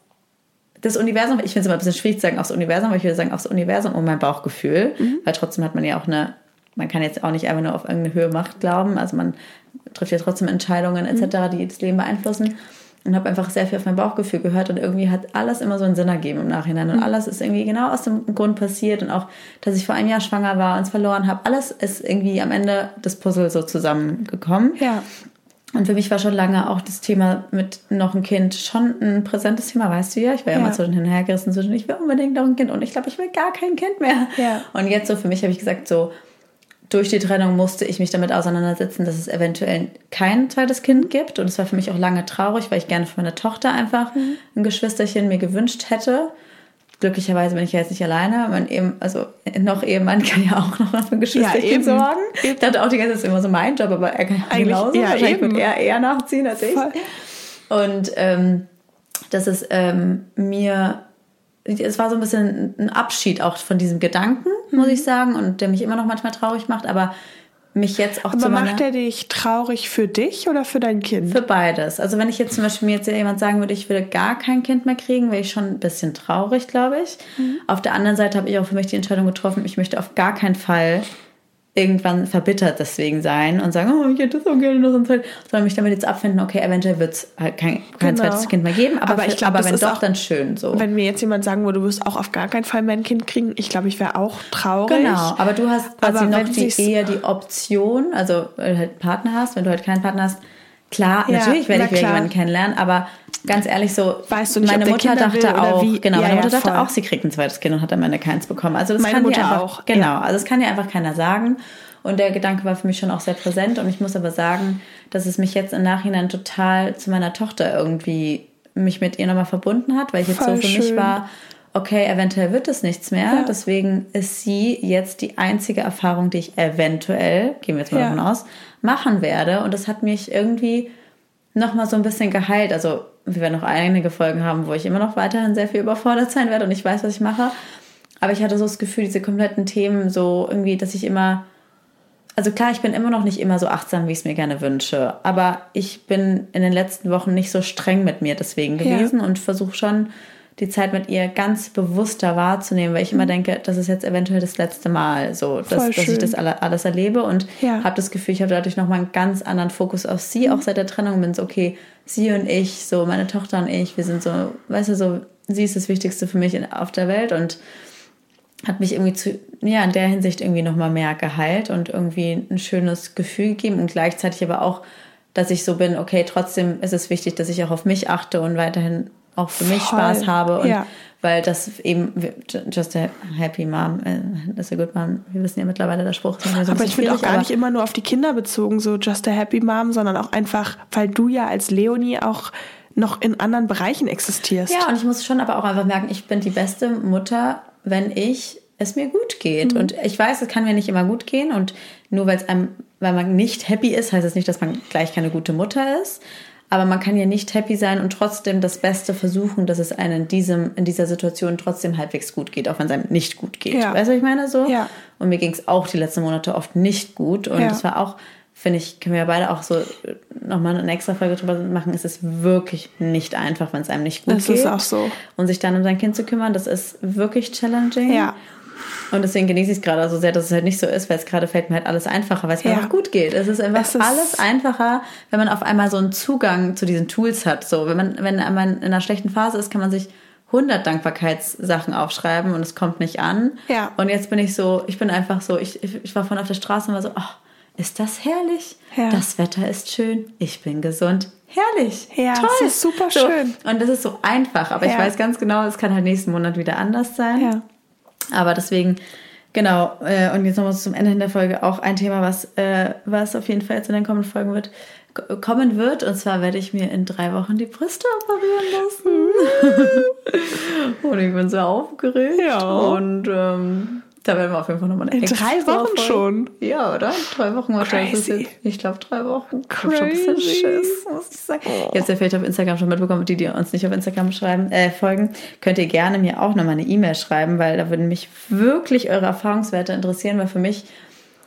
das Universum, ich finde es immer ein bisschen schwierig zu sagen aufs Universum, aber ich würde sagen aufs Universum und mein Bauchgefühl, weil trotzdem hat man ja auch eine, man kann jetzt auch nicht einfach nur auf irgendeine Höhe Macht glauben, also man trifft ja trotzdem Entscheidungen etc., die das Leben beeinflussen und habe einfach sehr viel auf mein Bauchgefühl gehört und irgendwie hat alles immer so einen Sinn ergeben im Nachhinein und alles ist irgendwie genau aus dem Grund passiert und auch, dass ich vor einem Jahr schwanger war und es verloren habe, alles ist irgendwie am Ende das Puzzle so zusammengekommen. Ja. Und für mich war schon lange auch das Thema mit noch ein Kind schon ein präsentes Thema, weißt du ja. Ich war ja, Ja. immer so hin und her gerissen zwischen, ich will unbedingt noch ein Kind und ich glaube, ich will gar kein Kind mehr. Ja. Und jetzt so für mich habe ich gesagt, so durch die Trennung musste ich mich damit auseinandersetzen, dass es eventuell kein zweites Kind gibt. Und es war für mich auch lange traurig, weil ich gerne für meine Tochter einfach Mhm. ein Geschwisterchen mir gewünscht hätte. Glücklicherweise bin ich ja jetzt nicht alleine. Mein eben, also noch Ehemann kann ja auch noch für ein Geschwisterchen eben. sorgen. Ich dachte auch die ganze Zeit, das ist immer so mein Job, aber er kann ja Eigentlich- genauso. ja, Wahrscheinlich eben. wird er eher nachziehen als ich. Voll. Und ähm, das ist ähm, mir, es war so ein bisschen ein Abschied auch von diesem Gedanken, muss Mhm. ich sagen, und der mich immer noch manchmal traurig macht, aber mich jetzt auch Aber zu meiner, macht er dich traurig für dich oder für dein Kind? für beides. Also wenn ich jetzt zum Beispiel mir jetzt jemand sagen würde, ich würde gar kein Kind mehr kriegen, wäre ich schon ein bisschen traurig, glaube ich. Mhm. Auf der anderen Seite habe ich auch für mich die Entscheidung getroffen, ich möchte auf gar keinen Fall irgendwann verbittert deswegen sein und sagen, oh, ich hätte das so gerne noch in Zeit, sondern mich damit jetzt abfinden, okay, eventuell wird es halt kein, kein Genau. zweites Kind mehr geben, aber, Aber ich für- glaub, aber wenn doch, auch- dann schön so. Wenn mir jetzt jemand sagen würde, du wirst auch auf gar keinen Fall mehr ein Kind kriegen, ich glaube, ich wäre auch traurig. Genau, aber du hast quasi Aber noch die, eher die Option, also wenn du halt einen Partner hast, wenn du halt keinen Partner hast, klar, Ja, natürlich werde ich jemanden kennenlernen, aber ganz ehrlich so, Weißt du nicht, meine Mutter Kinder dachte auch, wie? genau, Ja, meine ja, Mutter dachte voll. auch, sie kriegt ein zweites Kind und hat am Ende keins bekommen. Also das Meine kann Mutter einfach, auch, genau, ja. also das kann dir einfach keiner sagen. Und der Gedanke war für mich schon auch sehr präsent und ich muss aber sagen, dass es mich jetzt im Nachhinein total zu meiner Tochter irgendwie mich mit ihr nochmal verbunden hat, weil ich jetzt Voll so für mich schön. war, okay, eventuell wird es nichts mehr. Ja. Deswegen ist sie jetzt die einzige Erfahrung, die ich eventuell, gehen wir jetzt mal Ja. davon aus, machen werde. Und das hat mich irgendwie nochmal so ein bisschen geheilt. Also wir werden noch einige Folgen haben, wo ich immer noch weiterhin sehr viel überfordert sein werde und ich weiß, was ich mache. Aber ich hatte so das Gefühl, diese kompletten Themen so irgendwie, dass ich immer also klar, ich bin immer noch nicht immer so achtsam, wie ich es mir gerne wünsche. Aber ich bin in den letzten Wochen nicht so streng mit mir deswegen Ja. gewesen und versuche schon die Zeit mit ihr ganz bewusster wahrzunehmen, weil ich immer denke, das ist jetzt eventuell das letzte Mal, so, dass, Mhm. Dass ich das alle, alles erlebe und Ja. habe das Gefühl, ich habe dadurch nochmal einen ganz anderen Fokus auf sie, Mhm. auch seit der Trennung bin so, okay, sie und ich, so meine Tochter und ich, wir sind so, weißt du, so, sie ist das Wichtigste für mich in, auf der Welt und hat mich irgendwie zu, ja, in der Hinsicht irgendwie nochmal mehr geheilt und irgendwie ein schönes Gefühl gegeben und gleichzeitig aber auch, dass ich so bin, okay, trotzdem ist es wichtig, dass ich auch auf mich achte und weiterhin auch für mich Voll, Spaß habe und ja. weil das eben just a happy mom, äh, that's a good mom. Wir wissen ja mittlerweile der Spruch. ist so Aber ich finde auch gar nicht immer nur auf die Kinder bezogen, so just a happy mom, sondern auch einfach, weil du ja als Leonie auch noch in anderen Bereichen existierst. Ja, und ich muss schon aber auch einfach merken, ich bin die beste Mutter, wenn ich es mir gut geht. Und ich weiß, es kann mir nicht immer gut gehen. Und nur weil es einem, weil man nicht happy ist, heißt es nicht, dass man gleich keine gute Mutter ist. Aber man kann ja nicht happy sein und trotzdem das Beste versuchen, dass es einem in, diesem, in dieser Situation trotzdem halbwegs gut geht, auch wenn es einem nicht gut geht. Ja. Weißt du, was ich meine? So? Ja. Und mir ging es auch die letzten Monate oft nicht gut. Und Ja. das war auch, finde ich, können wir ja beide auch so nochmal eine extra Folge drüber machen. Es ist wirklich nicht einfach, wenn es einem nicht gut Das geht. ist auch so. Und sich dann um sein Kind zu kümmern, das ist wirklich challenging. Ja. Und deswegen genieße ich es gerade so sehr, dass es halt nicht so ist, weil es gerade fällt mir halt alles einfacher, weil es mir Ja. einfach gut geht. Es ist einfach Es ist- alles einfacher, wenn man auf einmal so einen Zugang zu diesen Tools hat. So, wenn man, wenn man in einer schlechten Phase ist, kann man sich 100 Dankbarkeitssachen aufschreiben und es kommt nicht an. Ja. Und jetzt bin ich so, ich bin einfach so, ich, ich ich war vorhin auf der Straße und war so, ach, ist das herrlich? Ja. Das Wetter ist schön, ich bin gesund. Herrlich. Ja, Toll. es ist super So, schön. Und das ist so einfach, aber ich Ja. weiß ganz genau, es kann halt nächsten Monat wieder anders sein. Ja. Aber deswegen, genau, äh, und jetzt nochmal zum Ende der Folge auch ein Thema, was, äh, was auf jeden Fall jetzt in den kommenden Folgen wird, kommen wird. Und zwar werde ich mir in drei Wochen die Brüste operieren lassen. (laughs) und ich bin sehr aufgeregt. Ja. Und ähm, da werden wir auf jeden Fall nochmal eine In drei Wochen schon? Ja, oder? Drei Wochen wahrscheinlich. Crazy. Jetzt, ich glaube, drei Wochen. Hab schon ein bisschen Crazy. Schiss, muss ich sagen. Ihr habt es ja vielleicht auf Instagram schon mitbekommen. Die, die uns nicht auf Instagram schreiben, äh, folgen, könnt ihr gerne mir auch nochmal eine E-Mail schreiben, weil da würden mich wirklich eure Erfahrungswerte interessieren, weil für mich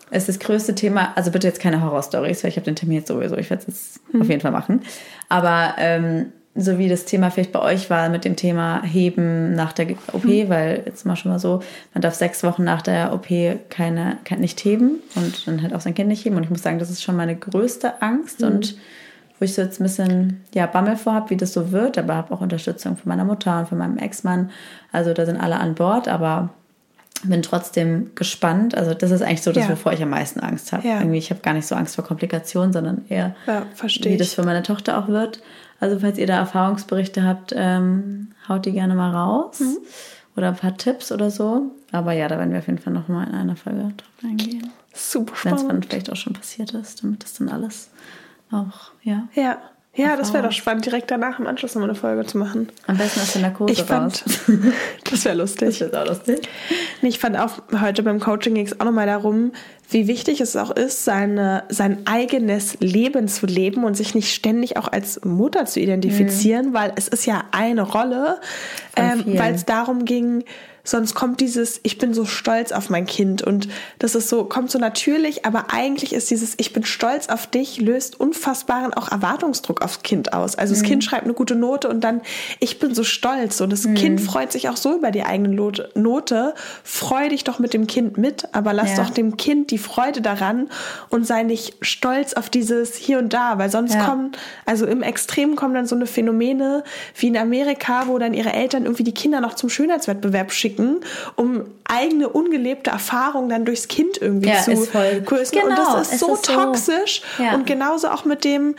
ist das größte Thema, also bitte jetzt keine Horrorstories, weil ich habe den Termin jetzt sowieso, ich werde es jetzt auf jeden Fall machen. Aber ähm, so wie das Thema vielleicht bei euch war mit dem Thema Heben nach der OP, weil jetzt mal schon mal so, man darf sechs Wochen nach der OP keine, kann nicht heben und dann halt auch sein Kind nicht heben. Und ich muss sagen, das ist schon meine größte Angst und wo ich so jetzt ein bisschen ja, Bammel vor habe, wie das so wird, aber habe auch Unterstützung von meiner Mutter und von meinem Ex-Mann. Also da sind alle an Bord, aber bin trotzdem gespannt. Also das ist eigentlich so das, Ja. wovor ich am meisten Angst habe. Ja. Irgendwie, ich habe gar nicht so Angst vor Komplikationen, sondern eher, Ja, wie das für meine Tochter auch wird. Also falls ihr da Erfahrungsberichte habt, ähm, haut die gerne mal raus. Mhm. Oder ein paar Tipps oder so. Aber ja, da werden wir auf jeden Fall nochmal in einer Folge drauf eingehen. Super Wenn es dann spannend. vielleicht auch schon passiert ist, damit das dann alles auch, ja. Ja. Ja, das wäre doch spannend, direkt danach im Anschluss nochmal eine Folge zu machen. Am besten aus der Narkose Ich fand, raus. (laughs) das wäre lustig. Das ist auch lustig. Nee, Ich fand auch heute beim Coaching ging es auch nochmal darum, wie wichtig es auch ist, seine, sein eigenes Leben zu leben und sich nicht ständig auch als Mutter zu identifizieren, weil es ist ja eine Rolle, ähm, weil es darum ging, sonst kommt dieses, ich bin so stolz auf mein Kind und das ist so, kommt so natürlich, aber eigentlich ist dieses, ich bin stolz auf dich, löst unfassbaren auch Erwartungsdruck aufs Kind aus. Also das Kind schreibt eine gute Note und dann, ich bin so stolz und das Kind freut sich auch so über die eigene Note. Freu dich doch mit dem Kind mit, aber lass Ja. doch dem Kind die Freude daran und sei nicht stolz auf dieses hier und da, weil sonst Ja. kommen, also im Extrem kommen dann so eine Phänomene wie in Amerika, wo dann ihre Eltern irgendwie die Kinder noch zum Schönheitswettbewerb schicken, um eigene ungelebte Erfahrungen dann durchs Kind irgendwie Ja, zu ist. Genau, und das ist es so ist so. toxisch. Ja. Und genauso auch mit dem,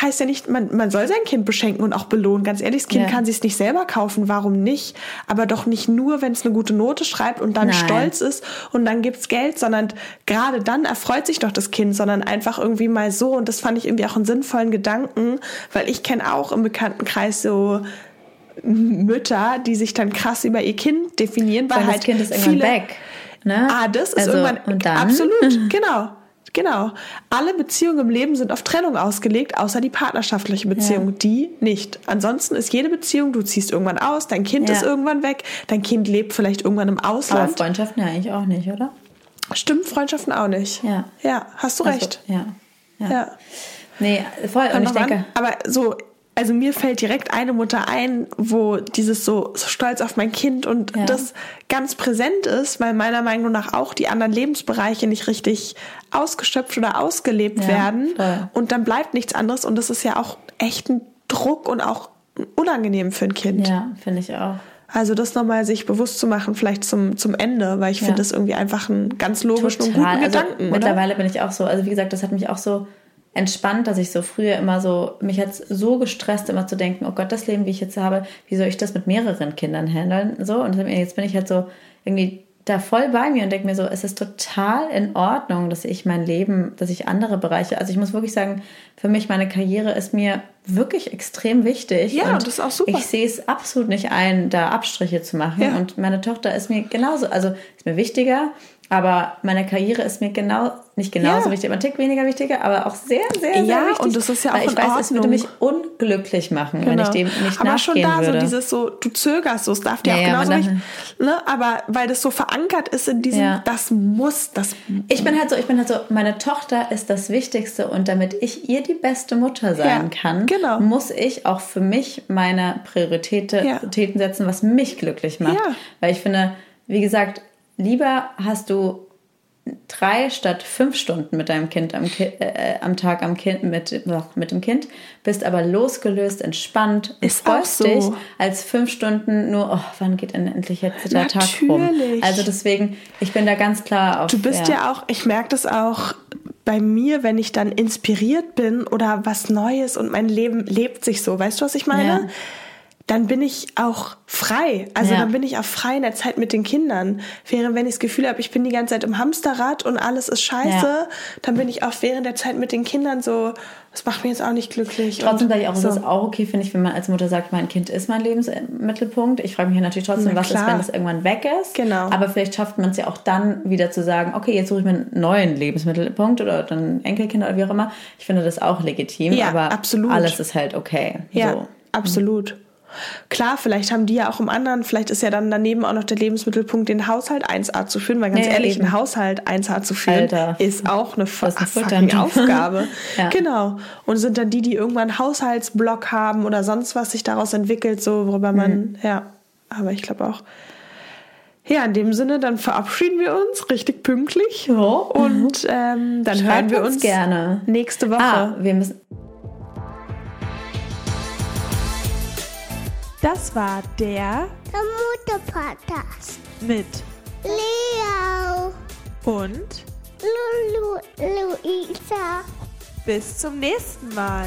heißt ja nicht, man, man soll sein Kind beschenken und auch belohnen. Ganz ehrlich, das Kind Ja. kann sich nicht selber kaufen, warum nicht? Aber doch nicht nur, wenn es eine gute Note schreibt und dann Nein. stolz ist und dann gibt's Geld, sondern gerade dann erfreut sich doch das Kind, sondern einfach irgendwie mal so. Und das fand ich irgendwie auch einen sinnvollen Gedanken, weil ich kenne auch im Bekanntenkreis so Mütter, die sich dann krass über ihr Kind definieren, weil Weil halt das Kind ist irgendwann viele, weg. Ne? Ah, das ist Also, irgendwann absolut, (laughs) genau. Genau. Alle Beziehungen im Leben sind auf Trennung ausgelegt, außer die partnerschaftliche Beziehung. Ja. Die nicht. Ansonsten ist jede Beziehung, du ziehst irgendwann aus, dein Kind Ja. ist irgendwann weg, dein Kind lebt vielleicht irgendwann im Aber Ausland. Freundschaften ja eigentlich auch nicht, oder? Stimmt, Freundschaften auch nicht. Ja. Ja, hast du recht. Also, ja. ja. Ja. Nee, voll. Und ich denke, an. Aber so, also mir fällt direkt eine Mutter ein, wo dieses so, so stolz auf mein Kind und Ja. das ganz präsent ist, weil meiner Meinung nach auch die anderen Lebensbereiche nicht richtig ausgeschöpft oder ausgelebt Ja, werden. voll. Und dann bleibt nichts anderes und das ist ja auch echt ein Druck und auch unangenehm für ein Kind. ja, finde ich auch. Also das nochmal sich bewusst zu machen, vielleicht zum, zum Ende, weil ich Ja. finde das irgendwie einfach einen ganz logischen und guten Also Gedanken. oder? mittlerweile bin ich auch so, also wie gesagt, das hat mich auch so entspannt, dass ich so früher immer so, mich hat so gestresst, immer zu denken, oh Gott, das Leben, wie ich jetzt habe, wie soll ich das mit mehreren Kindern handeln? So, und jetzt bin ich halt so irgendwie da voll bei mir und denke mir so, es ist total in Ordnung, dass ich mein Leben, dass ich andere Bereiche, also ich muss wirklich sagen, für mich meine Karriere ist mir wirklich extrem wichtig. Ja, und das ist auch super. Ich sehe es absolut nicht ein, da Abstriche zu machen. Ja. Und meine Tochter ist mir genauso, also ist mir wichtiger, aber meine Karriere ist mir genau, nicht genauso Ja. wichtig, aber ein Tick weniger wichtiger, aber auch sehr, sehr, sehr Ja, wichtig. und das ist ja auch ich in weiß, es würde Ordnung. mich unglücklich machen, wenn ich dem nicht Genau. aber schon nachgehen da würde. so dieses so, du zögerst so, es darf dir Ja, auch ja, genauso nicht, ne, aber weil das so verankert ist in diesem, Ja. das muss, das Ich bin halt so, ich bin halt so, meine Tochter ist das Wichtigste und damit ich ihr die beste Mutter sein Ja, kann, genau. muss ich auch für mich meine Prioritäten Ja. Setzen, was mich glücklich macht. Ja. Weil ich finde, wie gesagt, lieber hast du drei statt fünf Stunden mit deinem Kind am, Ki äh, am Tag am kind, mit, mit dem Kind, bist aber losgelöst, entspannt, und freust so. dich, als fünf Stunden nur, oh, wann geht denn endlich jetzt der Tag rum? Natürlich. Also deswegen, ich bin da ganz klar auf. Du bist ja, auch, ich merke das auch bei mir, wenn ich dann inspiriert bin oder was Neues und mein Leben lebt sich so. Weißt du, was ich meine? Ja. Dann bin ich auch frei. Also Ja. dann bin ich auch frei in der Zeit mit den Kindern. Während wenn ich das Gefühl habe, ich bin die ganze Zeit im Hamsterrad und alles ist scheiße, Ja. dann bin ich auch während der Zeit mit den Kindern so, das macht mich jetzt auch nicht glücklich. Trotzdem sage ich auch, so. es ist auch okay, finde ich, wenn man als Mutter sagt, mein Kind ist mein Lebensmittelpunkt. Ich frage mich natürlich trotzdem, Na was ist, wenn das irgendwann weg ist. Genau. Aber vielleicht schafft man es ja auch dann wieder zu sagen, okay, jetzt suche ich mir einen neuen Lebensmittelpunkt oder dann Enkelkinder oder wie auch immer. Ich finde das auch legitim, Ja, aber absolut. alles ist halt okay. Ja, So. absolut. Klar, vielleicht haben die ja auch im anderen, vielleicht ist ja dann daneben auch noch der Lebensmittelpunkt, den Haushalt 1A zu führen, weil ganz Ja, ehrlich, eben. einen Haushalt 1A zu führen, Alter. ist auch eine, ein fucking. Aufgabe. (laughs) Ja. Genau. Und sind dann die, die irgendwann einen Haushaltsblock haben oder sonst was sich daraus entwickelt, so worüber man, Mhm. ja, aber ich glaube auch. Ja, in dem Sinne, dann verabschieden wir uns richtig pünktlich. Ja. Und ähm, dann Schreibt hören wir uns uns gerne. nächste Woche. Ah, wir müssen. Das war der Der Mutter-Podcast. mit Leo, und Lulu, Luisa. bis zum nächsten Mal.